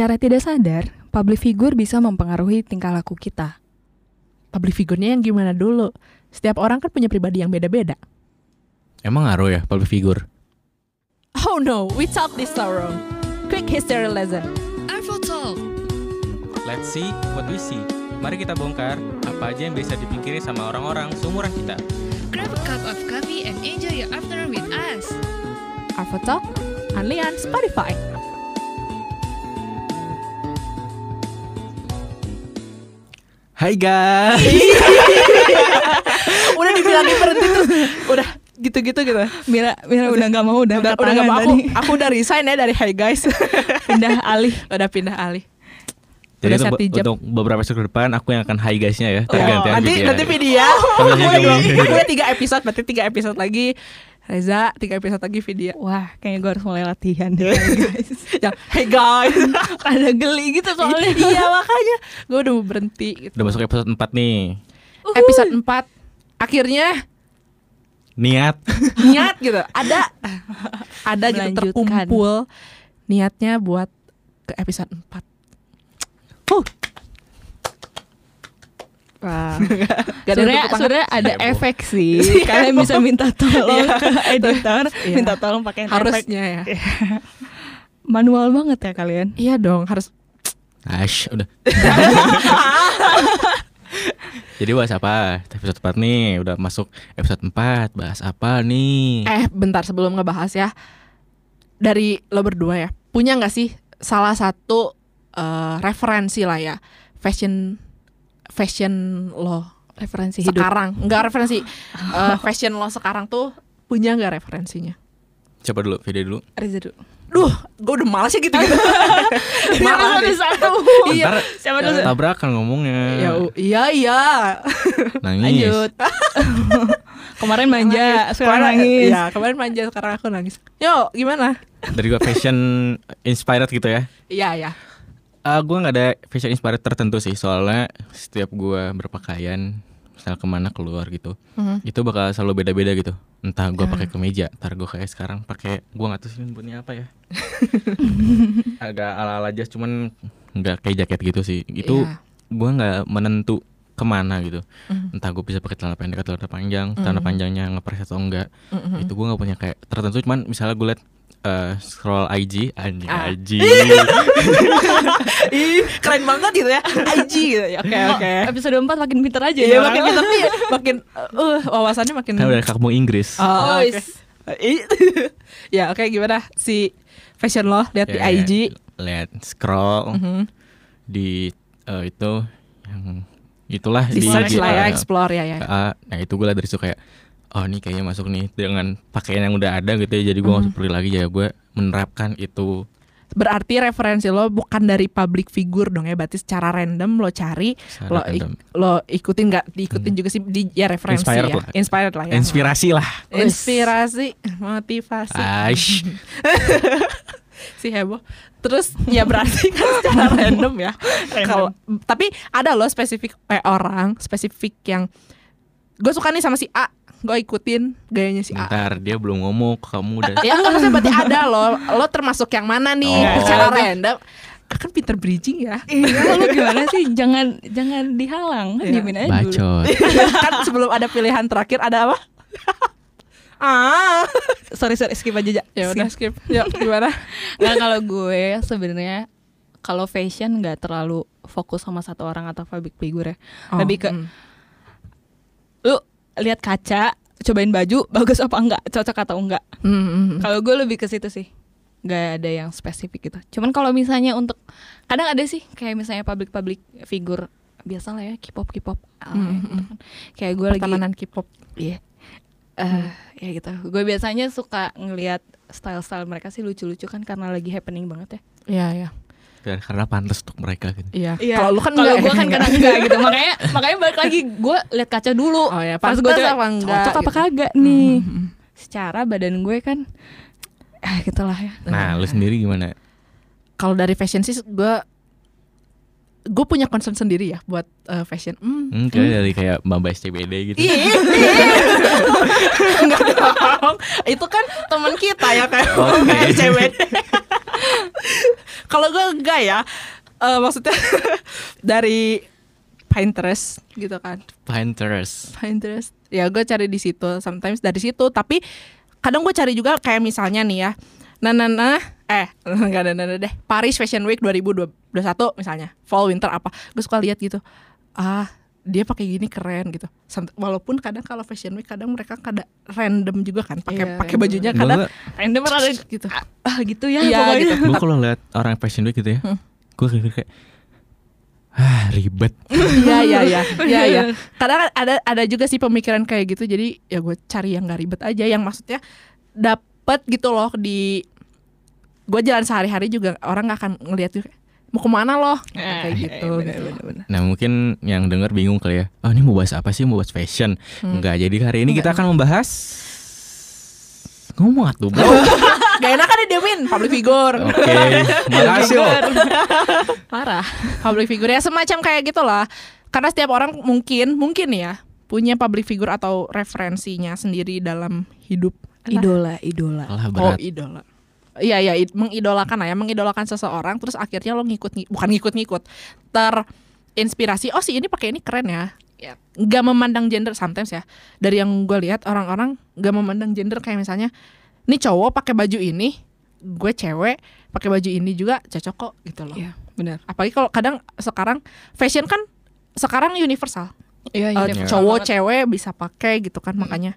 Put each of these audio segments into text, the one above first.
Secara tidak sadar, public figure bisa mempengaruhi tingkah laku kita. Public figurnya yang gimana dulu? Setiap orang kan punya pribadi yang beda-beda. Emang ngaruh ya public figure? Oh no, we talk this wrong. Quick history lesson. Arvo Talk. Let's see what we see. Mari kita bongkar apa aja yang bisa dipikirin sama orang-orang seumuran kita. Grab a cup of coffee and enjoy your afternoon with us. Arvo Talk, only on Spotify. Hai guys. udah dibilangin berhenti terus udah gitu-gitu gitu. Mira, Mira udah nggak mau udah Udah, udah gak mau aku, aku udah resign ya dari Hi Guys. pindah alih. udah pindah alih. Jadi Udah untuk, untuk beberapa episode ke depan aku yang akan hai guysnya ya. Oh, nanti gitu ya. nanti video. Sambil gue nyanyi. gue tiga episode berarti tiga episode lagi. Reza tiga episode lagi video. Wah, kayaknya gue harus mulai latihan deh, guys. Ya, hey guys. Ada geli gitu soalnya. iya makanya gue udah mau berhenti. Gitu. Udah masuk episode 4 nih. Episode 4 akhirnya Niat. niat gitu ada ada gitu terkumpul niatnya buat ke episode 4 uh. Wah. Gak ada Sebenarnya sebenarnya ada Heboh. efek sih. Kalian bisa minta tolong Iya. ke editor, Iya. minta tolong pakai efek. harusnya ya Manual banget ya kalian. iya dong harus Ash, udah. Jadi bahas apa? Episode 4 nih, udah masuk episode 4. Bahas apa nih? eh bentar sebelum ngebahas ya dari lo berdua ya punya nggak sih salah satu eh, referensi lah ya fashion fashion lo Referensi hidup. sekarang nggak referensi eh, fashion lo sekarang tuh punya nggak referensinya Coba dulu, video dulu. Riza dulu. Duh, gue udah males ya gitu-gitu. Malah deh. satu. Iya. Siapa dulu? tabrakan ngomongnya. Ya, iya iya. Nangis. Lanjut. Kemarin manja, sekarang Kemarin- nangis. Iya, kemarin manja sekarang aku nangis. Yo, gimana? Dari gua fashion inspired gitu ya. Iya, iya. Ah, gua nggak ada fashion inspired tertentu sih, soalnya setiap gua berpakaian, misal ke mana keluar gitu, Mhm. itu bakal selalu beda-beda gitu. Entah gua Ah. pakai kemeja, ntar gua kayak sekarang pakai, gua nggak tahu sih nyebutnya apa ya. Agak ala-ala jas, cuman nggak kayak jaket gitu sih. Itu Iya. gua nggak menentu ke mana gitu. Mhm. Entah gue bisa pakai celana pendek atau celana panjang, celana Mhm. panjangnya ngepres atau enggak. Mhm. Itu gue nggak punya kayak tertentu. Cuman misalnya gue liat eh, scroll IG, anjing Ah. IG. Ih, keren banget gitu ya. IG gitu. Ya, Oke, Oh, oke. Episode 4 makin pinter aja Iya, ya. makin kita tapi makin uh wawasannya makin kan udah kamu Inggris. Oh, Oh, Ih. ya, oke gimana si fashion lo lihat di Ya, IG. Lihat scroll Mhm. di eh, itu yang itulah Di search lah ya, explore ya ya. ah, nah itu gue liat dari situ kayak oh ini kayaknya masuk nih dengan pakaian yang udah ada gitu ya jadi gue nggak usah perlu lagi ya gue menerapkan itu Berarti referensi lo bukan dari public figure dong ya, berarti secara random lo cari, secara lo ik- random. lo ikutin nggak diikutin juga sih di ya referensi Inspired ya. lah. Inspired lah ya. inspirasi lah Inspirasi, motivasi. Aish. si heboh. Terus ya berarti kan secara random ya. Kalau tapi ada loh spesifik eh, orang spesifik yang gue suka nih sama si A, gue ikutin gayanya si A. Ntar dia belum ngomong kamu udah Ya enggak maksudnya berarti ada loh. Lo termasuk yang mana nih Oh. secara random? Kan pinter bridging ya. Iya, lu gimana sih? Jangan jangan dihalang, Iya. diemin aja dulu. bacot. kan sebelum ada pilihan terakhir ada apa? ah, Sorry, sorry, skip aja, Ja. ya udah skip. Yuk gimana? Nggak kalau gue sebenarnya kalau fashion nggak terlalu fokus sama satu orang atau public figure ya. Lebih ke hmm. Lihat kaca, cobain baju bagus apa enggak, cocok atau enggak. Hmm, hmm, hmm. Kalau gue lebih ke situ sih. Gak ada yang spesifik gitu. Cuman kalau misalnya untuk kadang ada sih kayak misalnya public-public figure biasa lah ya K-pop K-pop ah, Hmm, gitu hmm. kan. Kayak gue lagi Pertemanan K-pop. Iya. Eh, ya gitu. Gue biasanya suka ngelihat style-style mereka sih lucu-lucu kan karena lagi happening banget ya. Iya, iya. Dan karena pantas untuk mereka gitu. Iya. Iya. Kalau lu kan kalau enggak, gue kan enggak. kadang enggak gitu. Makanya makanya balik lagi gue lihat kaca dulu. Oh ya, Pas pantas gue coba, apa enggak? cocok apa gitu. kagak nih. Hmm, hmm, hmm. Secara badan gue kan ah gitulah ya. Nah, lu sendiri gimana? Kalau dari fashion sih gue gue punya concern sendiri ya buat eh, fashion. Hmm. Hmm, kayak dari kayak Mbak SCBD gitu. Iya. Enggak dong. Itu kan teman kita ya kayak Oke. cewek. Kalau gue enggak ya. Eh, maksudnya dari Pinterest gitu kan. Pinterest. Pinterest. Ya gue cari di situ, sometimes dari situ. Tapi kadang gue cari juga kayak misalnya nih ya, nah nah nah, eh nggak ada nah, nah, deh. Paris Fashion Week 2021 misalnya, fall winter apa, gue suka lihat gitu. Ah dia pakai gini keren gitu. Walaupun kadang kalau Fashion Week kadang mereka kadang random juga kan, pakai Iya, pakai bajunya kadang Gue Random ada gitu. ah gitu ya Iya, gitu. gue kalau lihat orang fashion week gitu ya, Hmm. gue kayak, kayak ah ribet. Iya iya iya iya iya. Kadang ada ada juga sih pemikiran kayak gitu. Jadi ya gue cari yang gak ribet aja, yang maksudnya dapat gitu loh di gue jalan sehari-hari juga orang nggak akan ngeliat juga mau ke mana loh Ah, kayak iya, gitu. iya, bener, gitu. bener, bener. Nah mungkin yang denger bingung kali ya, oh ini mau bahas apa sih? Mau bahas fashion? Hmm. Enggak. Jadi hari ini kita akan membahas ngomong atuh bro. Gak enak kan didiemin public figure. Oke, makasih loh. Parah. public figure ya semacam kayak gitulah. Karena setiap orang mungkin mungkin ya punya public figure atau referensinya sendiri dalam hidup. Idola, idola. Alah Oh idola. Iya ya mengidolakan lah ya mengidolakan seseorang terus akhirnya lo ngikut ngik- bukan ngikut-ngikut terinspirasi oh si ini pakai ini keren ya. Nggak memandang gender sometimes ya dari yang gue lihat orang-orang nggak memandang gender kayak misalnya ini cowok pakai baju ini gue cewek pakai baju ini juga cocok kok gitu loh. Iya, benar. apalagi kalau kadang sekarang fashion kan sekarang universal. Iya, Eh, cowok cewek bisa pakai gitu kan makanya.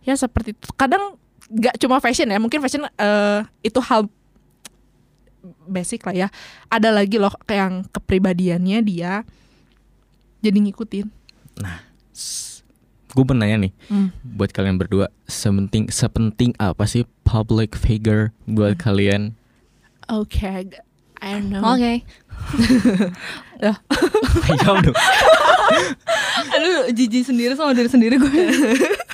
Ya seperti itu. Kadang nggak cuma fashion ya mungkin fashion eh, itu hal basic lah ya ada lagi loh kayak yang kepribadiannya dia jadi ngikutin Gue pernah nanya nih, Hmm. buat kalian berdua, sepenting sepenting apa sih public figure buat Hmm. kalian? oke I don't know Oke. Jawab dong. Aduh, jijik sendiri sama diri sendiri gue.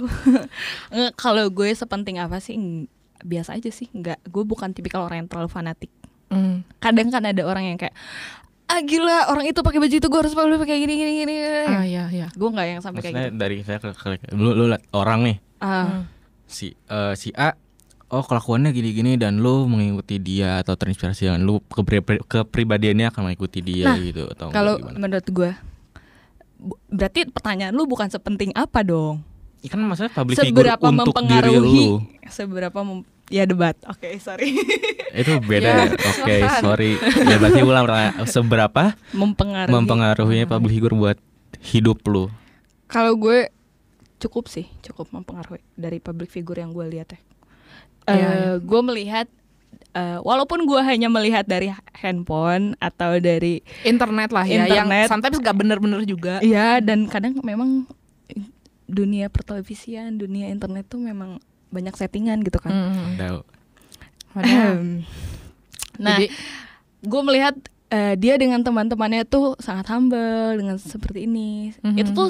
Nggak, Kalau gue sepenting apa sih? Biasa aja sih. Enggak, gue bukan tipikal orang yang terlalu fanatik. Hmm. Kadang kan ada orang yang kayak ah gila orang itu pakai baju itu gue harus pakai pakai gini gini gini. ah ya ya Gue nggak yang sampai kayak Maksudnya gitu. dari saya ke, ke lu, lu liat orang nih, Ah, si eh, si A oh kelakuannya gini-gini dan lu mengikuti dia atau terinspirasi dengan lu kepri- kepribadiannya akan mengikuti dia Nah, gitu atau kalau menurut gue berarti pertanyaan lu bukan sepenting apa dong? Ya kan maksudnya public figure Seberapa untuk diri mempengaruhi? lu Seberapa mem- ya debat. Oke, sorry. itu beda Ya, ya. Oke, silakan. sorry. Ya berarti ulang seberapa mempengaruhi. mempengaruhinya public figure buat hidup lu? Kalau gue cukup sih, cukup mempengaruhi dari public figure yang gue lihat ya. Iya, Eh, iya. Gue melihat, eh, walaupun gue hanya melihat dari handphone atau dari, internet lah ya Internet. yang sometimes gak bener-bener juga ya dan kadang memang dunia pertelevisian, dunia internet tuh memang banyak settingan gitu kan. Hmm. Padahal- nah, Jadi, gue melihat eh, dia dengan teman-temannya tuh sangat humble dengan seperti ini. Mhm. Itu tuh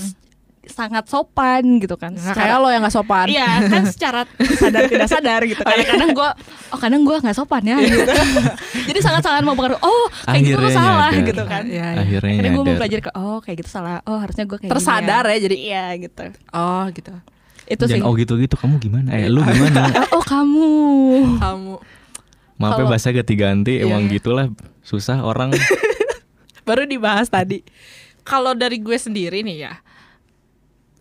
sangat sopan gitu kan. Nah, kayak lo yang gak sopan. Iya kan secara sadar tidak sadar gitu kadang-kadang gue oh kadang gue nggak sopan ya gitu. jadi sangat-sangat mempengaruhi oh kayak gitu tuh Akhirnya salah nyadar. gitu kan Iya, iya. Akhirnya Akhirnya gue belajar ke oh kayak gitu salah oh harusnya gue kayak Tersadar gini ya, jadi- iya gitu Oh gitu. itu sih Jangan oh gitu-gitu kamu gimana? Eh lu gimana? oh, oh, kamu Kamu Maaf ya bahasa ganti-ganti Iya. emang gitulah susah orang baru dibahas tadi. Kalau dari gue sendiri nih ya,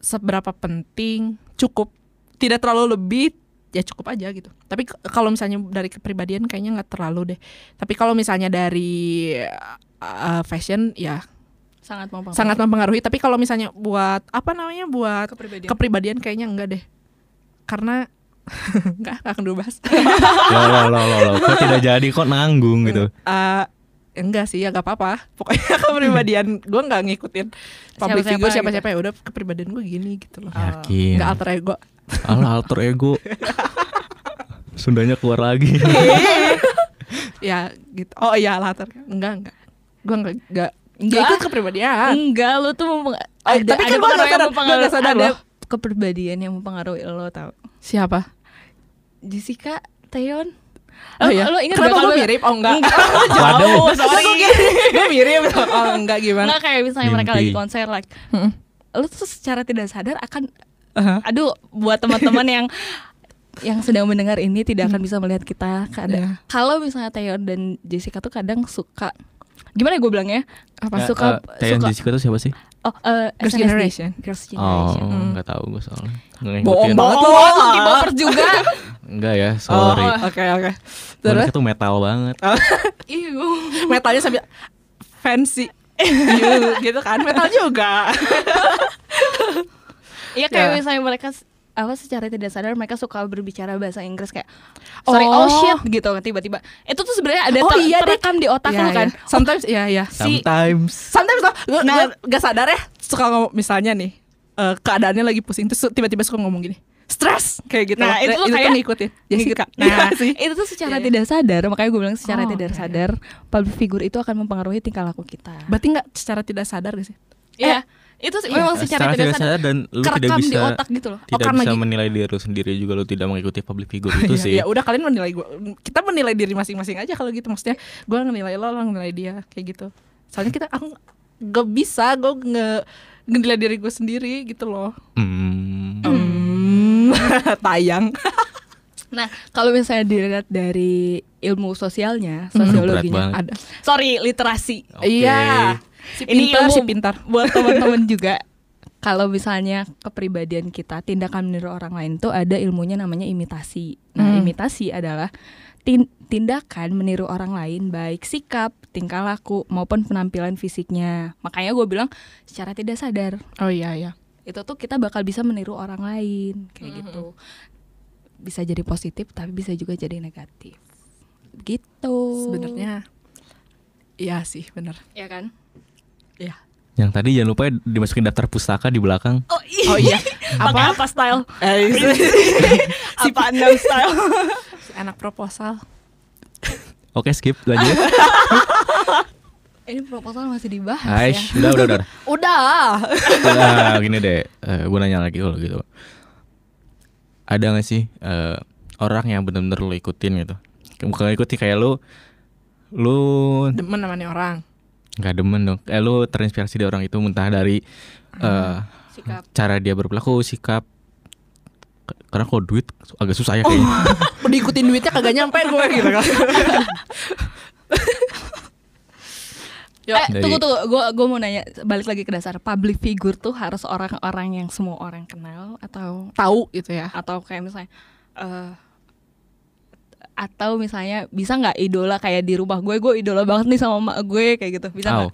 seberapa penting cukup, tidak terlalu lebih ya cukup aja gitu. Tapi kalau misalnya dari kepribadian kayaknya nggak terlalu deh. Tapi kalau misalnya dari uh, fashion ya sangat mempengaruhi sangat mempengaruhi. Tapi kalau misalnya buat apa namanya buat kepribadian kepribadian kayaknya enggak deh. Karena enggak enggak akan dibahas. lo lo lo lo lo kok tidak jadi kok nanggung gitu. Eh, enggak sih ya gak apa-apa. Pokoknya kepribadian gue nggak ngikutin public Siapa-siapa figure gitu. siapa-siapa ya udah kepribadian gue gini gitu loh. Yakin. nggak alter ego. Alah alter ego. Sundanya keluar lagi. ya gitu. Oh iya alter enggak enggak gue enggak enggak Enggak. Ya, ikut kepribadian. Enggak lu tuh mempeng- Oh, ada, tapi kan ada gua sadar, gua mempengaruhi nggak sadar ada loh. kepribadian yang mempengaruhi lo tau. Siapa? Jessica Taeyeon oh iya lo ingat kenapa gak gue kalau- mirip oh enggak Waduh. sorry gue mirip oh enggak gimana Enggak kayak misalnya mereka Mimpi. lagi konser like Mm-mm. lu tuh secara tidak sadar akan Aha. aduh buat teman-teman yang yang sedang mendengar ini tidak akan bisa melihat kita. Kadang Iya. kalau misalnya Theo dan Jessica tuh kadang suka gimana gue bilangnya? Apa? Ya, suka eh, Taeyeon suka Jessica tuh siapa sih? oh eh, Girls' SNSD. Generation. Girls' Oh, Generation. nggak tahu gue soalnya. Bohong banget lu. Oh, lu K-popers juga. Enggak ya, Oh, sorry. oke oke. Terus Terus tuh metal banget. Iu. metalnya sambil fancy. Iya, gitu kan metal juga. Iya kayak Ya. misalnya mereka apa secara tidak sadar mereka suka berbicara bahasa Inggris kayak sorry Oh. oh, shit gitu tiba-tiba itu tuh sebenarnya ada Oh, ter- iya deh. terekam di otak Iya, lu kan iya. Sometimes iya iya. si Sometimes. Sometimes tuh gue Nah. gak sadar ya suka ngomong misalnya nih eh, keadaannya lagi pusing terus tiba-tiba suka ngomong gini stres. Kayak gitu. Nah, itu tuh itu kayak- ngikutin. Jessica Nah, Iya sih. itu tuh secara Iya, iya. tidak sadar, makanya gue bilang secara Oh, tidak oke. sadar public figure itu akan mempengaruhi tingkah laku kita. berarti nggak secara tidak sadar gak sih? Iya, itu sih memang secara, tidak sadar, dan lu tidak bisa di otak gitu loh. tidak karena bisa gi- menilai diri lu sendiri juga lu tidak mengikuti public figure itu Iya, sih. ya udah kalian menilai gue kita menilai diri masing-masing aja kalau gitu. Maksudnya gue ngenilai lo lo ngenilai dia kayak gitu. Soalnya kita aku gak bisa gue nge ngenilai diri gue sendiri gitu loh. Hmm. Hmm, tayang Nah, kalau misalnya dilihat dari ilmu sosialnya, berat sosiologinya banget. ada. Sorry, literasi. Iya si Ini pintar ilmu si pintar buat teman-teman juga. Kalau misalnya kepribadian kita tindakan meniru orang lain tuh ada ilmunya namanya imitasi. Nah, Hmm. imitasi adalah tin- tindakan meniru orang lain baik sikap, tingkah laku maupun penampilan fisiknya. Makanya gue bilang secara tidak sadar oh iya iya itu tuh kita bakal bisa meniru orang lain kayak gitu. Bisa jadi positif tapi bisa juga jadi negatif. Gitu. sebenarnya iya sih bener ya kan? iya Yang tadi jangan lupa ya dimasukin daftar pustaka di belakang. Oh iya. oh iya Pakai apa style? Eh, apa enam style? si anak proposal Oke, skip lanjut. Ini proposal masih dibahas Aish, ya. udah udah udah. udah Nah, gini deh, gue nanya lagi kalau gitu. Ada gak sih eh, orang yang benar-benar lo ikutin gitu? Bukan ikutin kayak lu, lu demen namanya orang nggak demen dong. Kayak lu terinspirasi dari orang itu entah dari eh, Sikap. cara dia berperilaku, sikap. Karena kalau duit agak susah ya kayaknya. udah ikutin duitnya kagak nyampe gue gitu kan Eh, Dari- tunggu tunggu, gue gue mau nanya balik lagi ke dasar public figure tuh harus orang-orang yang semua orang kenal atau tahu gitu ya atau kayak misalnya eh atau misalnya bisa nggak idola kayak di rumah gue gue idola banget nih sama emak gue kayak gitu bisa Oh, nggak?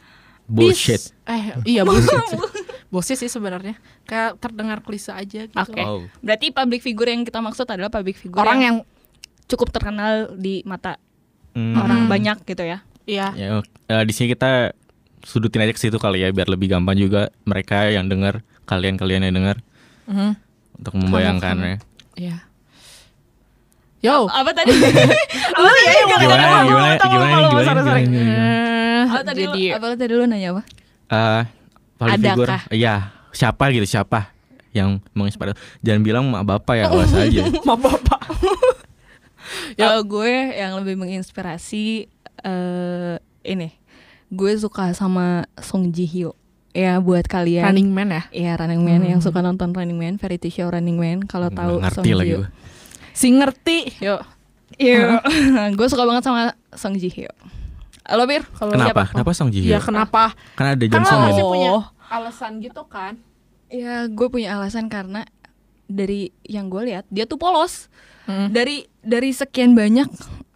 bullshit. Bis- eh iya bullshit bullshit sih sebenarnya kayak terdengar klise aja gitu Oke. Oh. Berarti public figure yang kita maksud adalah public figure orang yang cukup terkenal di mata Hmm. orang banyak gitu ya. Iya Ya, eh, di sini kita sudutin aja ke situ kali ya biar lebih gampang juga mereka yang dengar, kalian-kalian yang dengar Mhm. untuk membayangkannya. iya yo Apa tadi? apa tadi? Gimana, gimana, gimana, gimana, gimana, gimana. Eh, tadi? lu, apa tadi lu nanya apa? Eh, public figure, iya, siapa gitu, siapa yang menginspirasi? Jangan bilang mak bapak ya, awas aja. ma bapak Kalau gue yang lebih menginspirasi eh ini, gue suka sama Song Ji Hyo. Ya buat kalian. running man ya Iya Running Man yang Hmm. suka nonton Running Man, variety show Running Man. Kalau Nggak tahu Song Ji Hyo. si ngerti yo Iya. gue suka banget sama Song Ji Hyo. Lo Bir, kalau Kenapa? siapa? Kenapa Song Ji Hyo? kenapa Karena ada lo ya. punya alasan gitu kan Ya gue punya alasan karena dari yang gue lihat dia tuh polos. Hmm. Dari dari sekian banyak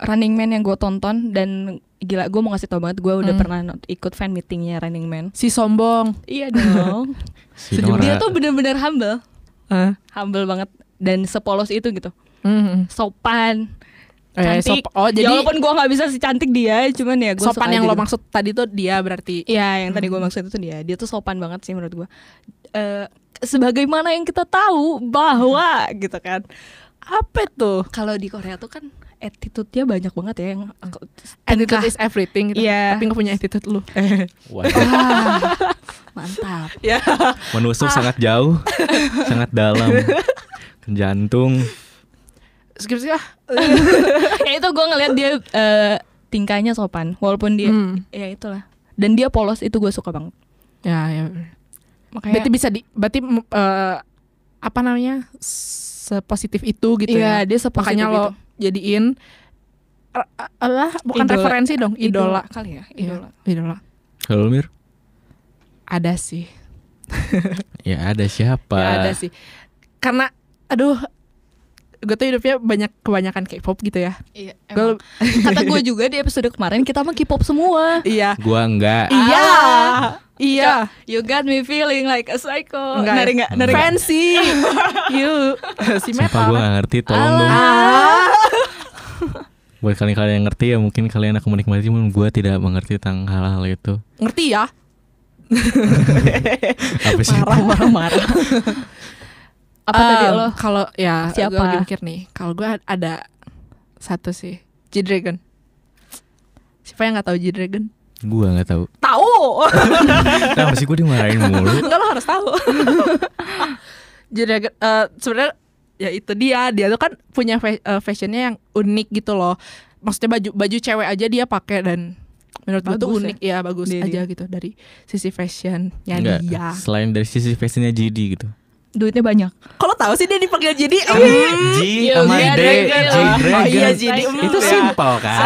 Running Man yang gue tonton dan gila gue mau ngasih tau banget gue udah Hmm. pernah ikut fan meetingnya Running Man. si sombong Iya dong. Si dia tuh bener-bener humble, Eh. humble banget dan sepolos itu gitu. Mhm. Sopan, Eh, cantik. sop- oh ya jadi walaupun gue nggak bisa secantik dia, cuman ya gue sopan yang lo maksud tadi tuh dia berarti Iya, yang tadi gue maksud itu dia. Dia tuh sopan banget sih menurut gue. Eh, sebagaimana yang kita tahu bahwa gitu kan. apa tuh Kalau di Korea tuh kan attitude-nya banyak banget ya yang attitude is everything gitu. Iya. tapi gak punya attitude lu Wah, mantap. ya menusuk sangat jauh, sangat dalam, ke jantung. skip skip ah ya itu gue ngeliat dia eh, tingkahnya sopan, walaupun dia Hmm. ya itulah. Dan dia polos itu gue suka banget. ya ya Makanya berarti bisa di berarti eh, apa namanya sepositif itu gitu Iya, ya. dia sepositif Makanya lo itu. jadiin eh, alah bukan Idola. referensi dong, idola. kali ya, Iya, idola. idola. Kalau lu, Mir? Ada sih. Ya ada siapa? Ya, ada sih. Karena aduh gue tuh hidupnya banyak kebanyakan K-pop gitu ya. Iya, emang. Kata gue juga di episode kemarin kita mah K-pop semua. iya. Gua enggak. Iya. Ah. Iya. You got me feeling like a psycho. Enggak. Nari nggak? Nari nggak? Fancy. you si Sumpah metal. gue gak ngerti Tolong Alah. dong. Buat kalian-kalian yang ngerti ya Mungkin kalian akan menikmati Cuman gue tidak mengerti tentang hal-hal itu Ngerti ya? Apa sih? marah marah. Apa tadi Um, lo? Kalau ya Siapa? Gue lagi mikir nih. Kalau gue ada satu sih. G-Dragon. Siapa yang nggak tahu G-Dragon? Gue gak tahu Tahu. Kenapa sih gue dimarahin mulu Enggak lo harus tahu. G-Dragon eh, sebenarnya ya itu dia. Dia tuh kan punya fa- eh, fashionnya yang unik gitu loh. Maksudnya baju baju cewek aja dia pakai dan menurut gue tuh Bagus ya? unik ya, bagus Dia- aja dia. gitu dari sisi fashionnya Enggak dia. Selain dari sisi fashionnya GD gitu Duitnya banyak. Kalau tahu sih dia dipanggil jadi G Iya, sama D Dragon. G Dragon GD. Itu simpel kan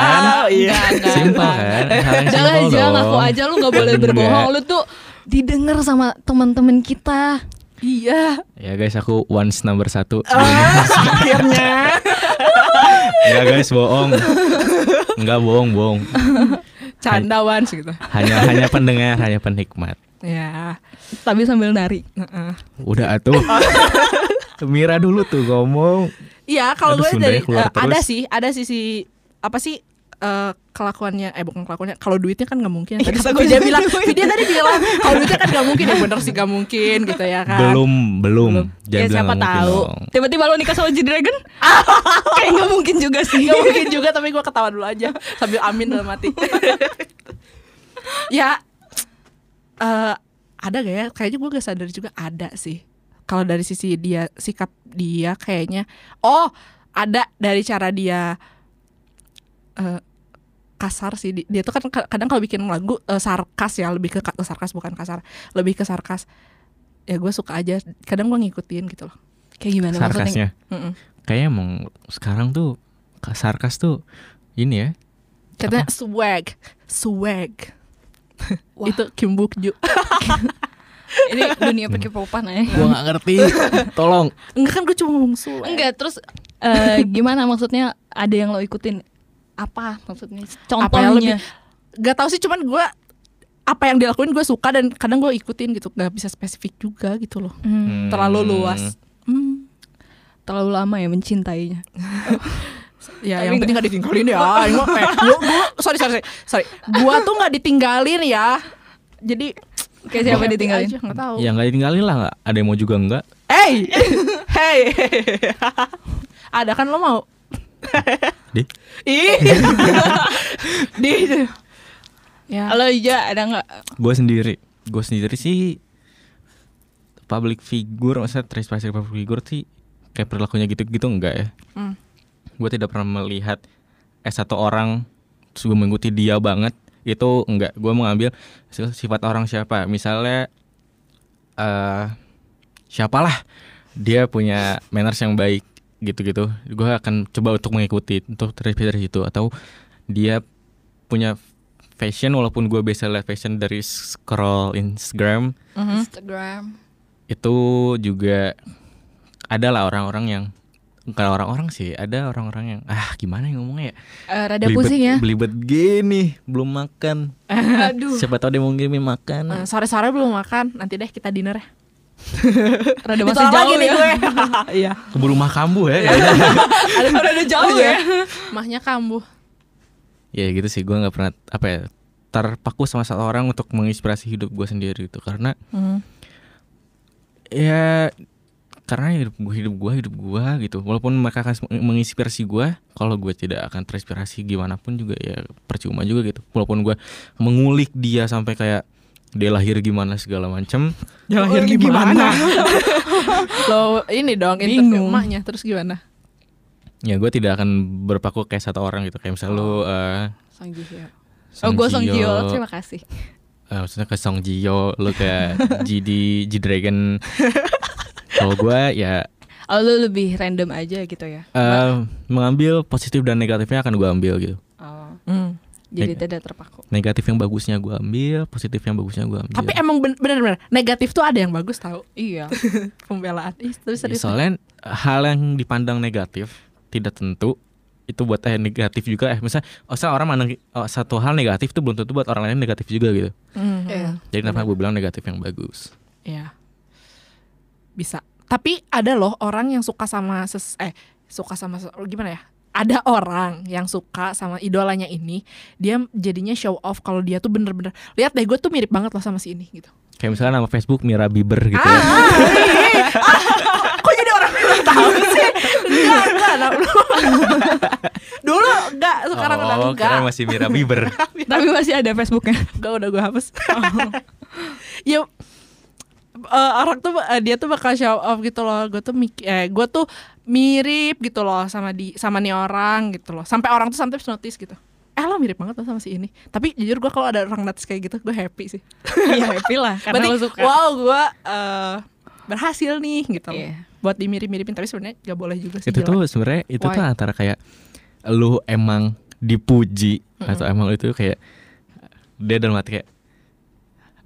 Oh, iya. Simpel kan yang Jangan jangan aku aja lu nggak boleh berbohong. Lu tuh didengar sama teman-teman kita. Iya. Ya guys aku once number satu Akhirnya. Enggak guys bohong Enggak bohong bohong Canda once gitu. Hanya hanya pendengar Hanya penikmat Ya. Tapi sambil nari. heeh. Udah atuh Mira dulu tuh ngomong Iya, kalau gue dari keluar eh, ada terus. sih, ada sisi apa sih eh, kelakuannya eh bukan kelakuannya kalau duitnya kan nggak mungkin Eh, tadi kata gue dia bilang dia tadi bilang kalau duitnya kan nggak mungkin ya bener sih nggak mungkin gitu ya kan Belum Belum Jangan ya siapa tahu. Tiba-tiba lo nikah sama G-Dragon? Kayak nggak mungkin juga sih. nggak mungkin juga tapi gue ketawa dulu aja sambil amin dalam hati ya eh ada gak ya? Kayaknya gue gak sadar juga ada sih. Kalau dari sisi dia sikap dia kayaknya oh ada dari cara dia eh kasar sih. Di- dia tuh kan ka- kadang kalau bikin lagu eh, sarkas ya lebih ke ka- sarkas bukan kasar. Lebih ke sarkas. Ya gue suka aja. Kadang gue ngikutin gitu loh. Kayak gimana maksudnya? Sarkasnya? Mm-mm. Kayaknya emang sekarang tuh Sarkas tuh Ini ya. Katanya swag. Swag Wah. itu Kim Buk Ju Ini dunia perkipopan ya. Gue gak ngerti. Tolong. Enggak kan gue cuma swag Enggak, terus eh, gimana maksudnya? Ada yang lo ikutin? Apa maksudnya? Apa yang contohnya? Gak tau sih cuman gue apa yang dilakuin gue suka dan kadang gue ikutin gitu. Gak bisa spesifik juga gitu loh. Hmm, terlalu luas. Hmm. terlalu lama ya mencintainya ya Tapi yang penting gak ditinggalin ya. Ini mah, eh, gua, gua- sorry sorry sorry. Gue tuh gak ditinggalin ya. Jadi kayak siapa happy ditinggalin? aja, nggak tahu. Ya gak ditinggalin lah. Gak Ada yang mau juga enggak hey! Hey! Ada kan lo mau? Dih ih! Di. Ya. Halo Ija ada nggak? Gue sendiri. Gue sendiri sih Public figure Maksudnya dari public figure sih Kayak perilakunya gitu-gitu enggak ya? Hmm. Gue tidak pernah melihat Eh satu orang gue mengikuti dia banget. Itu enggak. Gue mengambil si- sifat orang siapa. Misalnya eh Siapalah. Dia punya manners yang baik Gitu-gitu. Gue akan coba untuk mengikuti Untuk terinspirasi dari situ. Atau dia punya fashion Walaupun gue biasa lihat fashion dari scroll Instagram. Mhm. Instagram. Itu juga Adalah orang-orang yang Bukan orang-orang sih Ada orang-orang yang Ah gimana ya ngomongnya ya? Eh, rada Belibet- pusing ya. Belibet gini Belum makan. Aduh. Siapa tahu dia mau ngirimin makan Eh, sore-sore belum makan nanti deh kita dinner ya. Rada masih Ditolak jauh ya. gue. Iya. Keburu mah kambuh ya ada rada jauh ya. mahnya kambuh. Ya gitu sih Gue gak pernah Apa ya Terpaku sama satu orang Untuk menginspirasi hidup gue sendiri gitu. Karena ya karena hidup gue hidup gue hidup gue gitu. Walaupun mereka akan menginspirasi gue kalau gue tidak akan terinspirasi gimana pun juga ya percuma juga gitu. Walaupun gue mengulik dia sampai kayak dia lahir gimana segala macam Ya lahir gimana? Lo ini dong interview emaknya terus gimana? ya gue tidak akan berpaku kayak satu orang gitu. Kayak misal lu eh, Song Ji Hyo. Song oh gue Song Ji Hyo. Ji-hyo, terima kasih. Eh, maksudnya ke Song Ji Hyo lu kayak GD G Dragon kalau gue ya Oh, lu lebih random aja gitu ya. Eh, mengambil positif dan negatifnya akan gue ambil gitu. Oh, Hmm. jadi Neg- tidak terpaku. Negatif yang bagusnya gue ambil, positif yang bagusnya gue ambil. Tapi emang ben- bener-bener negatif tuh ada yang bagus tahu Iya. pembelaan. Ih, terus serius. soalnya hal yang dipandang negatif tidak tentu itu buat eh negatif juga eh misalnya oh, orang mandang oh, satu hal negatif itu belum tentu buat orang lain negatif juga gitu Hmm. Iya. jadi kenapa gue bilang negatif yang bagus Iya. Bisa. Tapi ada loh orang yang suka sama ses eh suka sama gimana ya? Ada orang yang suka sama idolanya ini, dia jadinya show off kalau dia tuh bener-bener lihat deh gue tuh mirip banget loh sama si ini gitu. kayak misalnya nama Facebook Mira Bieber gitu Ah, ya. iya. Kok jadi orang yang tahu sih? Enggak, enggak. Dulu enggak, sekarang udah oh enggak. kira masih Mira Bieber Tapi masih ada Facebooknya. Enggak udah gue hapus. ya eh, orang tuh eh, dia tuh bakal show off gitu loh. Gue tuh mik eh gue tuh mirip gitu loh sama di sama nih orang gitu loh. Sampai orang tuh sometimes notice gitu. Eh lo mirip banget loh sama si ini. Tapi jujur gue kalau ada orang notice kayak gitu gue happy sih. Iya, happy lah karena Berarti lo suka. wow gue eh, berhasil nih gitu loh. Iya. Buat dimirip-miripin tapi sebenarnya gak boleh juga sih. itu jelek. tuh sebenarnya itu tuh Why? antara kayak lu emang dipuji atau emang itu kayak dia dalam hati kayak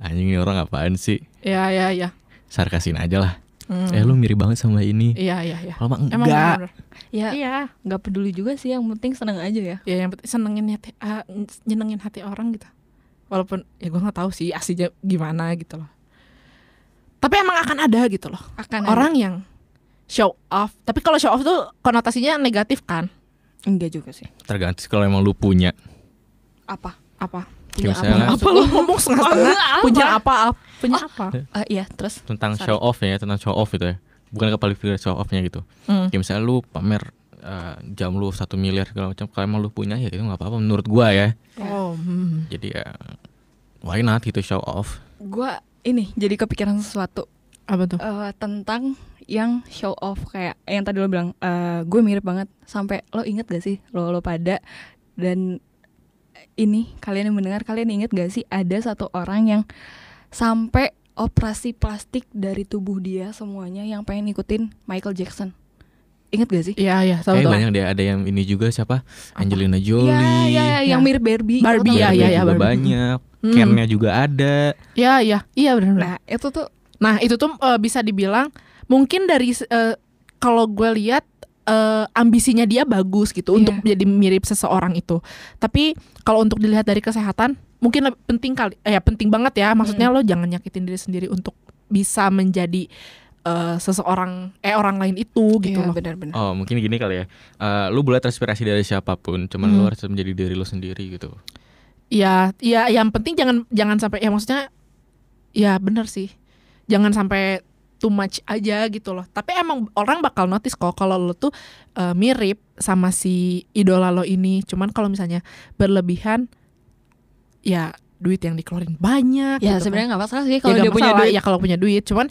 anjing ini orang apaan sih Iya iya iya. sarkasin aja lah Hmm. eh lu mirip banget sama ini Iya iya iya. kalau mah Emang enggak bener-bener. Ya, Iya. nggak peduli juga sih. Yang penting seneng aja ya. ya yang penting senengin hati ah, nyenengin hati orang gitu walaupun ya gue nggak tahu sih aslinya gimana gitu loh tapi emang akan ada gitu loh Akan orang yang show off tapi kalau show off tuh konotasinya negatif kan enggak juga sih. tergantung kalau emang lu punya Apa? apa Kayak apa? misalnya- apa? Lu ngomong setengah-setengah punya apa? Punya apa? Eh, iya, terus? Tentang Sorry. show off ya tentang show off itu ya. Bukan kepala show offnya gitu. Hmm. kayak misalnya lu pamer eh, jam lu satu miliar segala macam kalau emang lu punya ya itu nggak apa-apa menurut gua ya. Oh hmm. jadi ya why not gitu show off? Gua ini jadi kepikiran sesuatu apa tuh? eh, tentang yang show off. Kayak yang tadi lo bilang eh, gue mirip banget. Sampai lo inget gak sih lo lo pada? Dan ini kalian yang mendengar kalian inget gak sih ada satu orang yang sampai operasi plastik dari tubuh dia semuanya yang pengen ngikutin Michael Jackson? Inget gak sih? iya iya tahu kayak tahu. banyak deh ada yang ini juga siapa? Angelina Jolie. Iya, iya, yang Ya. mirip Barbie. Barbie, tau iya, iya, iya, banyak. Hmm. Ken-nya juga ada. Iya iya iya benar Nah, itu tuh Nah itu tuh eh, bisa dibilang mungkin dari eh, kalau gue lihat eh, ambisinya dia bagus gitu Iya. untuk jadi mirip seseorang itu. Tapi kalau untuk dilihat dari kesehatan mungkin lebih penting kali, eh, ya penting banget ya. Maksudnya lo jangan nyakitin diri sendiri untuk bisa menjadi eh, seseorang eh orang lain itu gitu Iya, loh. benar-benar. Oh mungkin gini kali ya Eh, Lu boleh terinspirasi dari siapa pun Cuman lu Hmm. harus menjadi diri lu sendiri gitu Iya, ya yang penting jangan jangan sampai ya maksudnya ya bener sih. Jangan sampai too much aja gitu loh. Tapi emang orang bakal notice kok kalau lo tuh eh, mirip sama si idola lo ini. Cuman kalau misalnya berlebihan ya duit yang dikeluarin banyak Ya gitu sebenarnya nggak masalah sih kan. kalau Ya, dia punya duit. ya kalau punya duit. Cuman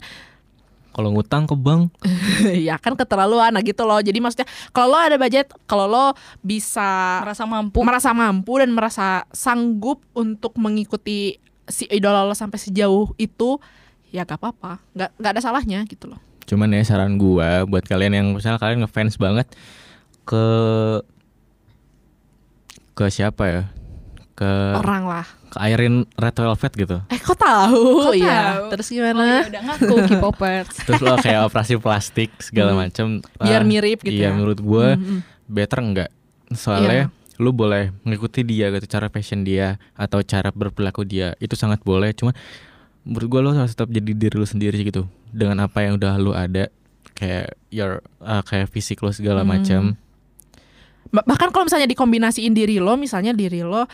Kalau ngutang ke bank ya kan keterlaluan nah gitu loh. Jadi maksudnya kalau lo ada budget, kalau lo bisa merasa mampu. merasa mampu dan merasa sanggup untuk mengikuti si idola lo sampai sejauh itu ya gak apa-apa nggak nggak ada salahnya gitu loh Cuman ya saran gua buat kalian yang misalnya kalian ngefans banget ke ke siapa ya? Ke orang lah ke Irene Red Velvet gitu. eh kok tahu Kok ya tahu? terus Oh, ya gimana udah ngaku K-popers. Terus lo kayak operasi plastik segala Hmm. macam. biar mirip gitu Iya ya menurut gua Mm, mm. better enggak? Soalnya Iya. lu boleh mengikuti dia gitu cara fashion dia atau cara berperilaku dia itu sangat boleh. Cuman menurut gua lo harus tetap jadi diri lu sendiri gitu dengan apa yang udah lu ada kayak your uh, kayak fisik lo segala Hmm. macam. Ba- bahkan kalau misalnya dikombinasiin diri lo misalnya diri lo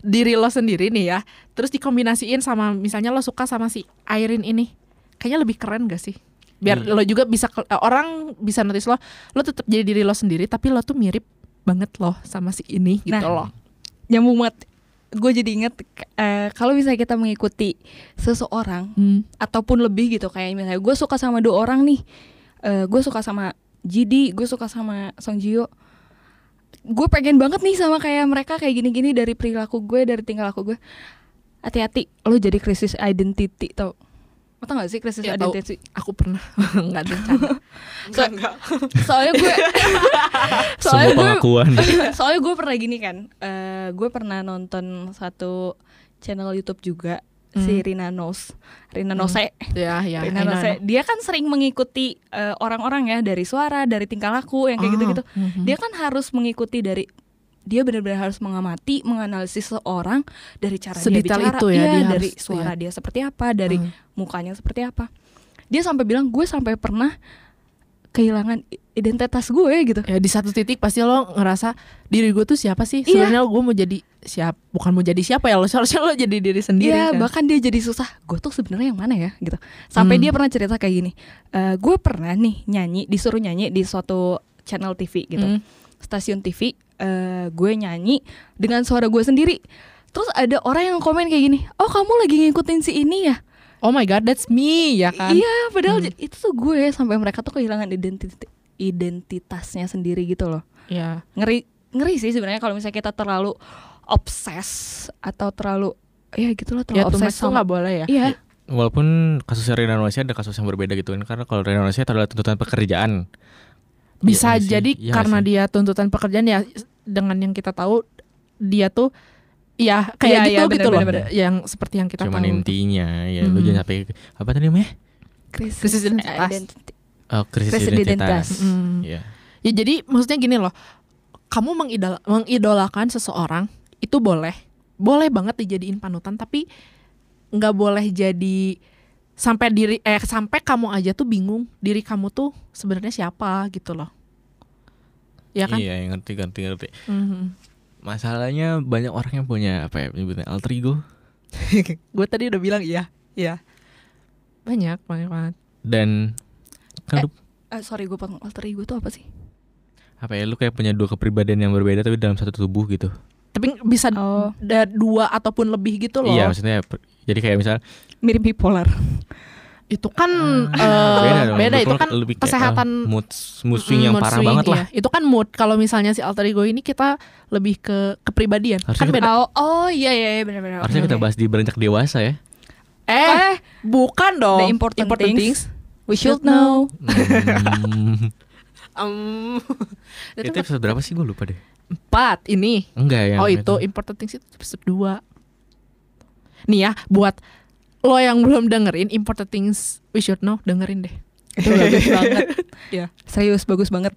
diri lo sendiri nih ya terus dikombinasiin sama misalnya lo suka sama si Irene ini kayaknya lebih keren gak sih biar Iya. lo juga bisa eh, orang bisa notice lo lo tetap jadi diri lo sendiri tapi lo tuh mirip banget loh sama si ini gitu Nah. loh Nyambung banget. Gue jadi inget eh, kalau misalnya kita mengikuti seseorang Hmm. ataupun lebih gitu kayak misalnya gue suka sama dua orang nih. Eh, gue suka sama JD, gue suka sama Song Jio. Gue pengen banget nih sama kayak mereka kayak gini-gini dari perilaku gue, dari tingkah laku gue. Hati-hati, lo jadi krisis identity tau. Atau gak sih krisis Ya, tahu. identity? Aku pernah nggak ada canda. So- enggak. Soalnya gue Semua Soalnya gue pengakuan. Soalnya gue pernah gini kan eh Gue pernah nonton satu channel Youtube juga Si Hmm. Rina Nose Rina Nose Ya, ya. Rina Nose. Dia kan sering mengikuti eh, orang-orang ya Dari suara, dari tingkah laku Yang kayak Oh, gitu-gitu mhm. Dia kan harus mengikuti dari dia benar-benar harus mengamati, menganalisis seorang dari cara dia Sedetail bicara, itu ya, iya, dia dari harus- suara iya. dia seperti apa, dari Hmm. Mukanya seperti apa. Dia sampai bilang gue sampai pernah kehilangan identitas gue gitu. ya di satu titik pasti lo ngerasa diri gue tuh siapa sih Iya. sebenarnya gue mau jadi siapa bukan mau jadi siapa ya lo seharusnya lo jadi diri sendiri Iya, kan bahkan dia jadi susah. Gue tuh sebenarnya yang mana ya gitu. Sampai Hmm. dia pernah cerita kayak gini. "Eh, gue pernah nih nyanyi, disuruh nyanyi di suatu channel TV gitu, Hmm. stasiun TV. eh, gue nyanyi dengan suara gue sendiri. Terus ada orang yang komen kayak gini, oh kamu lagi ngikutin si ini ya? Oh my god that's me ya kan Iya, padahal Hmm. itu tuh gue sampai mereka tuh kehilangan identitas identitasnya sendiri gitu loh. ya Ngeri ngeri sih sebenarnya kalau misalnya kita terlalu obses atau terlalu ya gitu loh ya terlalu tuh obses sama nggak boleh ya Iya. Walaupun kasus Rina Nose ada kasus yang berbeda gitu kan Karena kalau Rina itu adalah tuntutan pekerjaan bisa sih, jadi iya karena sih. dia tuntutan pekerjaan ya dengan yang kita tahu dia tuh ya kayak Iya, gitu iya, gitu loh bener-bener. yang seperti yang kita Cuman tahu intinya ya lu Mhm. jangan sampai Apa tadi namanya? Krisis identitas. identity. Oh, krisis, Krisis identitas, identitas. Mm. Iya. Ya jadi maksudnya gini loh, kamu mengidol mengidolakan seseorang itu boleh, boleh banget dijadiin panutan, tapi nggak boleh jadi sampai diri eh sampai kamu aja tuh bingung diri kamu tuh sebenarnya siapa gitu loh. Ya kan? Iya, ngerti, ngerti, ngerti Mhm. Masalahnya banyak orang yang punya apa ya nyebutnya alter ego Gue tadi udah bilang iya, iya. Banyak, banyak banget. dan kan lu Eh, sorry gue potong alter ego itu apa sih? apa ya lu kayak punya dua kepribadian yang berbeda tapi dalam satu tubuh gitu. Tapi bisa Oh. da- dua ataupun lebih gitu loh. Iya, maksudnya jadi kayak misal Mirip bipolar. Itu kan eh, beda dong. beda itu kan lebih kayak, kesehatan mood mood swing yang Mm, mood parah swing, banget lah. iya. Itu kan mood. Kalau misalnya si alter ego ini kita lebih ke kepribadian. Harusnya kan kita- beda. Oh, oh iya iya iya, benar-benar. Harusnya Oke, kita bahas di beranjak dewasa ya. Eh, bukan dong. The important things. We should know. Hmm, Um, itu episode berapa sih gue lupa deh. empat ini. Enggak ya. oh itu important things itu episode dua. Nih ya, buat lo yang belum dengerin important things we should know dengerin deh. Itu bagus banget. Ya. Serius bagus banget.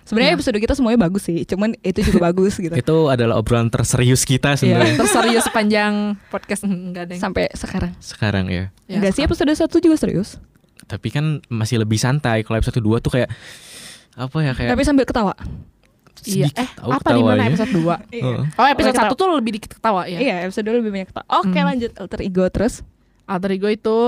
Sebenarnya Iya. episode kita semuanya bagus sih, cuman itu juga bagus gitu. Itu adalah obrolan terserius kita Iya, sebenarnya terserius sepanjang podcast enggak ada yang Sampai sekarang. sekarang ya. Ya, Enggak sih episode 1 juga serius. Tapi kan masih lebih santai. Kalau episode 2 tuh kayak apa ya kayak Tapi sambil ketawa. Iya, eh tahu apa di mana episode 2? Heeh. Oh, episode Ketawa. 1 tuh lebih dikit ketawa ya. Iya, episode 2 lebih banyak ketawa. Oke, Hmm. lanjut alter ego terus. Alter ego itu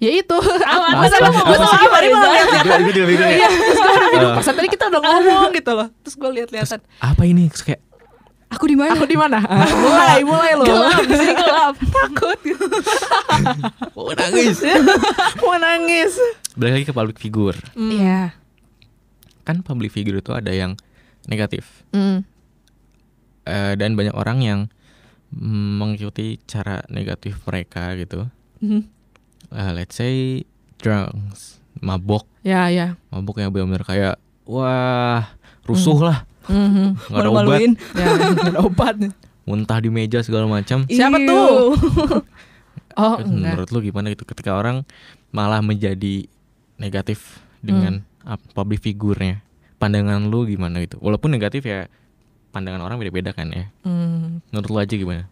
ya itu Apa? Masa lu mau Apa ngomong sih? nih terus gue udah. Eh. Perasaan tadi kita udah ngomong gitu loh. Terus gue lihat-lihatan. Apa ini? Terus kayak Aku di mana? Aku di mana? Mulai, mulai lo. gelap, di sini gelap. Takut. oh, nangis. Mau nangis. Balik lagi ke public figure. Hmm. Iya. Kan public figure itu ada yang negatif. Hmm. Eh, dan banyak orang yang mm, mengikuti cara negatif mereka gitu. Hmm. Eh, let's say drunks, mabok, Ya, ya. mabok yang benar-benar kayak wah rusuh lah, Mhm. nggak ada obat. Ya, nggak ada obat. muntah di meja segala macam. Siapa Iu. tuh? Oh, Itu enggak. Menurut lu gimana gitu ketika orang malah menjadi negatif dengan up- public figure-nya? Pandangan lu gimana gitu? Walaupun negatif ya pandangan orang beda-beda kan ya. Hmm. Menurut lu aja gimana?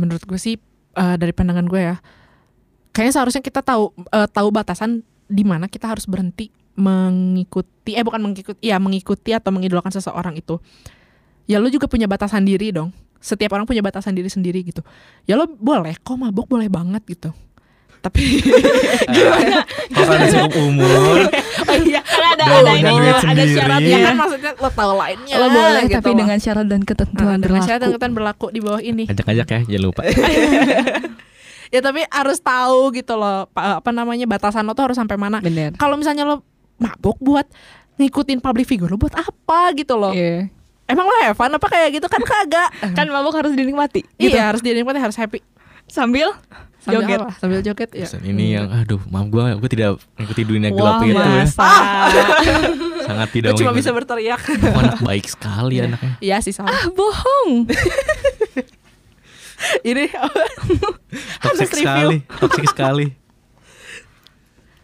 menurut gue sih eh, dari pandangan gue ya kayaknya seharusnya kita tahu eh, tahu batasan di mana kita harus berhenti mengikuti eh bukan mengikuti ya mengikuti atau mengidolakan seseorang itu ya lo juga punya batasan diri dong setiap orang punya batasan diri sendiri gitu ya lo boleh kok mabuk boleh banget gitu tapi Kalau ada cukup umur, iya Kan ada ada ini ada sendiri. syaratnya. ya kan maksudnya lo tahu lainnya Lo boleh gitu tapi loh. dengan syarat dan Nah, ketentuan dengan berlaku. syarat dan ketentuan berlaku di bawah ini ajak-ajak ya, jangan lupa. ya tapi harus tahu gitu loh pa- apa namanya batasan lo tuh harus sampai mana kalau misalnya lo mabuk buat ngikutin public figure lo buat apa gitu loh Iya. emang lo have fun apa kayak gitu kan kagak Kan mabuk harus dinikmati. Gitu. iya harus dinikmati harus happy sambil, Sambil joget. apa? Sambil joget ya. Pesan ini yang aduh maaf gue gue tidak mengikuti dunia Wah, gelap itu ya sangat tidak Gue cuma bisa berteriak. Oh, anak baik sekali anaknya Iya sih sama. Ah, bohong. Ini toxic review. sekali toxic sekali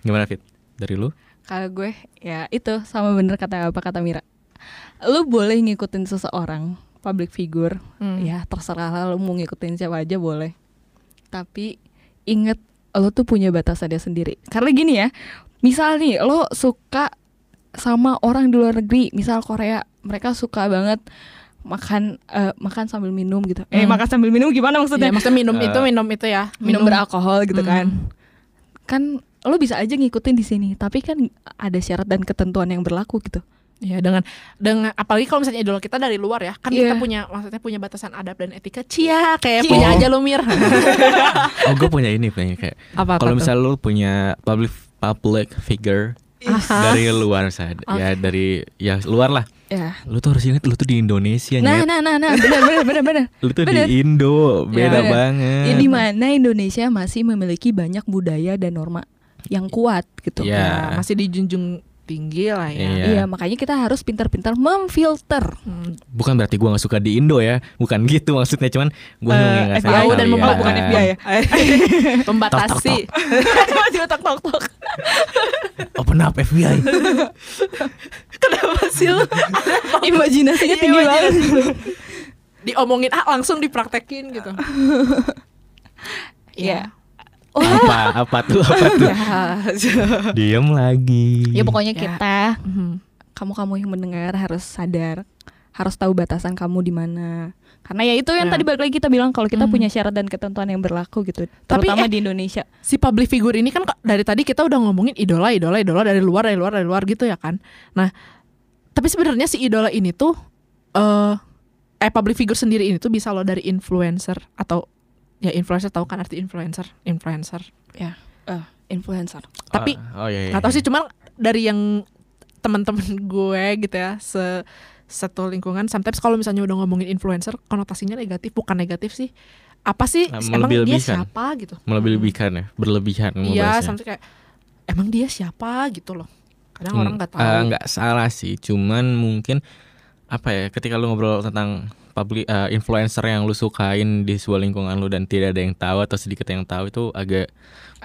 gimana Fit dari lu Kalau gue ya itu sama bener kata apa kata Mira. Lu boleh ngikutin seseorang public figure, Hmm. ya terserah lah lu mau ngikutin siapa aja boleh. Tapi inget lo tuh punya batasannya sendiri. Karena gini ya, misal nih lo suka sama orang di luar negeri, misal Korea, mereka suka banget makan eh, makan sambil minum gitu. Eh Hmm. makan sambil minum gimana maksudnya? Ya, maksudnya minum Eh, itu minum itu ya. minum beralkohol gitu Hmm. kan kan lo bisa aja ngikutin di sini tapi kan ada syarat dan ketentuan yang berlaku gitu Ya dengan dengan apalagi kalau misalnya idola kita dari luar ya, kan Iya. kita punya maksudnya punya batasan adab dan etika. Cia kayak Cia. punya Oh. aja lu Mir. oh gue punya ini punya kayak apa kalau misal lu punya public public figure Aha. dari luar misalnya ya dari ya luar lah ya lu tuh harus ingat lu tuh di Indonesia nah Nyet. nah nah nah benar benar benar benar lu tuh bener. di Indo beda bener. banget ya, di mana Indonesia masih memiliki banyak budaya dan norma yang kuat gitu Iya. Ya, masih dijunjung tinggi lah ya. Iya. Iya, makanya kita harus pintar-pintar memfilter Hmm, bukan berarti gua nggak suka di Indo ya bukan gitu maksudnya cuman gue Eh, nggak tahu dan membawa membawa- bukan FBI ya membatasi. Tiba tok tok tok open up FBI Kenapa sih lu? imajinasinya Iya, tinggi banget Diomongin ah langsung dipraktekin gitu. Iya. Apa apa tuh apa tuh Ya. diem lagi ya pokoknya Ya. kita Mhm. kamu-kamu yang mendengar harus sadar, harus tahu batasan kamu di mana. Karena ya itu yang Ya. tadi balik lagi kita bilang kalau kita Hmm. punya syarat dan ketentuan yang berlaku gitu, Tapi, terutama eh, di Indonesia. si public figure ini kan dari tadi kita udah ngomongin idola, idola, idola dari luar, dari luar, dari luar gitu ya kan. Nah, tapi sebenarnya si idola ini tuh eh eh public figure sendiri ini tuh bisa lo dari influencer atau ya influencer tahu kan arti influencer, influencer. Ya, eh, influencer. Tapi oh, oh iya, iya. nggak tahu sih cuman dari yang teman-teman gue gitu ya se satu lingkungan sometimes kalau misalnya udah ngomongin influencer konotasinya negatif bukan negatif sih apa sih Nah, emang dia siapa gitu melebih-lebihkan ya berlebihan Iya, sampai kayak emang dia siapa gitu loh. Kadang Hmm, orang nggak tahu. eh, nggak salah sih, cuman mungkin apa ya ketika lu ngobrol tentang public eh, influencer yang lu sukain di sebuah lingkungan lu dan tidak ada yang tahu atau sedikit yang tahu itu agak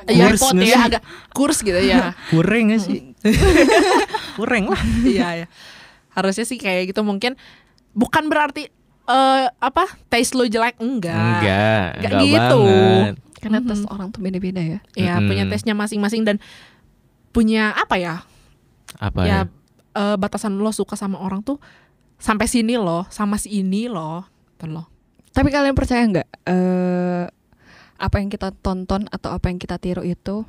Iya, kurs repot ya, sih? agak kurs gitu ya. kurang gak sih? kurang lah. Iya, ya. Harusnya sih kayak gitu mungkin bukan berarti eh apa taste lo jelek enggak. Enggak, Nggak enggak gitu. banget. Karena Mhm. tes orang tuh beda-beda ya. Ya, Mm-mm. punya tesnya masing-masing dan punya apa ya? Apa ya ya? eh, batasan lo suka sama orang tuh sampai sini loh, sama si ini loh. Tuh loh. Tapi kalian percaya nggak eh apa yang kita tonton atau apa yang kita tiru itu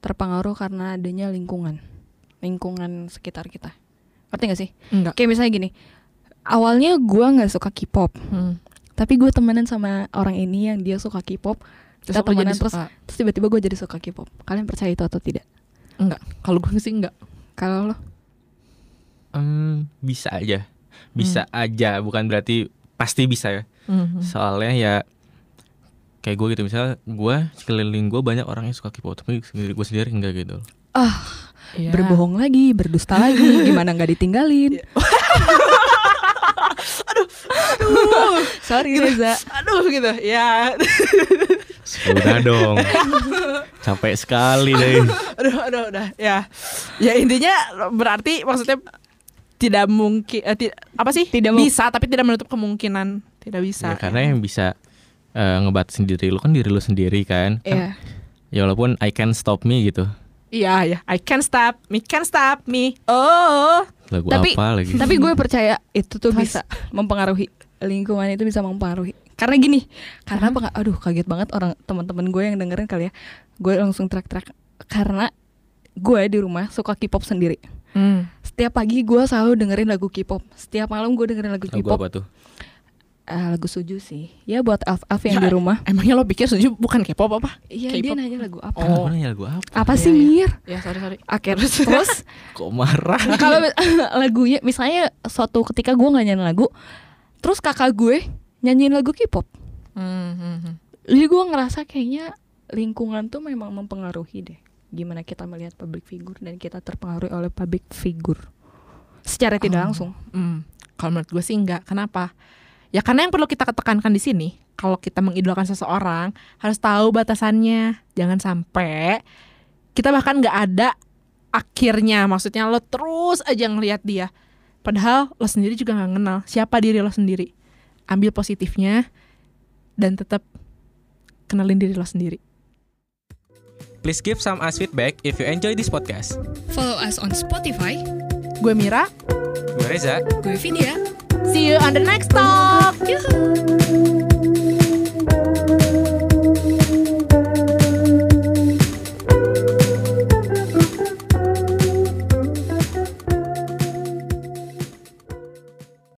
terpengaruh karena adanya lingkungan, lingkungan sekitar kita. Ngerti gak sih? Enggak. Kayak misalnya gini, awalnya gua nggak suka K-pop, Hmm. tapi gue temenan sama orang ini yang dia suka K-pop, Terus kita jadi temenan terus, suka. terus tiba-tiba gue jadi suka K-pop. Kalian percaya itu atau tidak? Enggak. Kalau gue sih enggak. Kalau lo? Hmm, bisa aja. Bisa aja, bukan berarti pasti bisa ya. Mhm. Soalnya ya kayak gue gitu misalnya gue sekeliling gue banyak orang yang suka K-pop tapi gue sendiri enggak gitu Iya. Berbohong lagi, berdusta lagi, gimana nggak ditinggalin? aduh, sorry Reza. Aduh gitu. Ya. sudah dong capek sekali deh aduh aduh udah ya ya intinya berarti maksudnya tidak mungkin eh, ti- apa sih? Tidak bisa tapi tidak menutup kemungkinan. Tidak bisa Ya, karena yang bisa eh, ngebatas diri lu kan diri lu sendiri kan. Iya. ya walaupun I can stop me gitu. Iya ya I can stop me can stop me. Oh. Lagu Tapi- apa lagi? Tapi gue percaya itu tuh bisa mempengaruhi lingkungan itu bisa mempengaruhi. Karena gini, karena penga- aduh kaget banget orang teman-teman gue yang dengerin kali ya. Gue langsung teriak-teriak karena gue di rumah suka K-pop sendiri. Hmm. Setiap pagi gue selalu dengerin lagu K-pop. Setiap malam gue dengerin lagu lagu K-pop. apa tuh Eh, lagu Suju sih. Ya buat Alf-Alf yang di rumah. emangnya lo pikir setuju bukan K-pop apa Iya dia K-pop. nanya lagu apa? Oh. nanya lagu apa Apa Iya, sih iya. Mir? ya sorry sorry Oke terus kok marah kalau lagunya misalnya suatu ketika gue nggak nyanyi lagu, terus kakak gue nyanyiin lagu K-pop. Hmm, hmm, hmm. Jadi gue ngerasa kayaknya lingkungan tuh memang mempengaruhi deh gimana kita melihat public figure dan kita terpengaruhi oleh public figure secara tidak Oh. langsung. Hmm, kalau menurut gue sih enggak. Kenapa? Ya karena yang perlu kita tekankan di sini, kalau kita mengidolakan seseorang harus tahu batasannya. Jangan sampai kita bahkan nggak ada akhirnya. Maksudnya lo terus aja ngelihat dia. Padahal lo sendiri juga nggak kenal siapa diri lo sendiri. Ambil positifnya dan tetap kenalin diri lo sendiri. Please give some us feedback if you enjoy this podcast. Follow us on Spotify. Gue Mira, Gue Reza. Gue Vidya. see you on the next talk. Yuhu.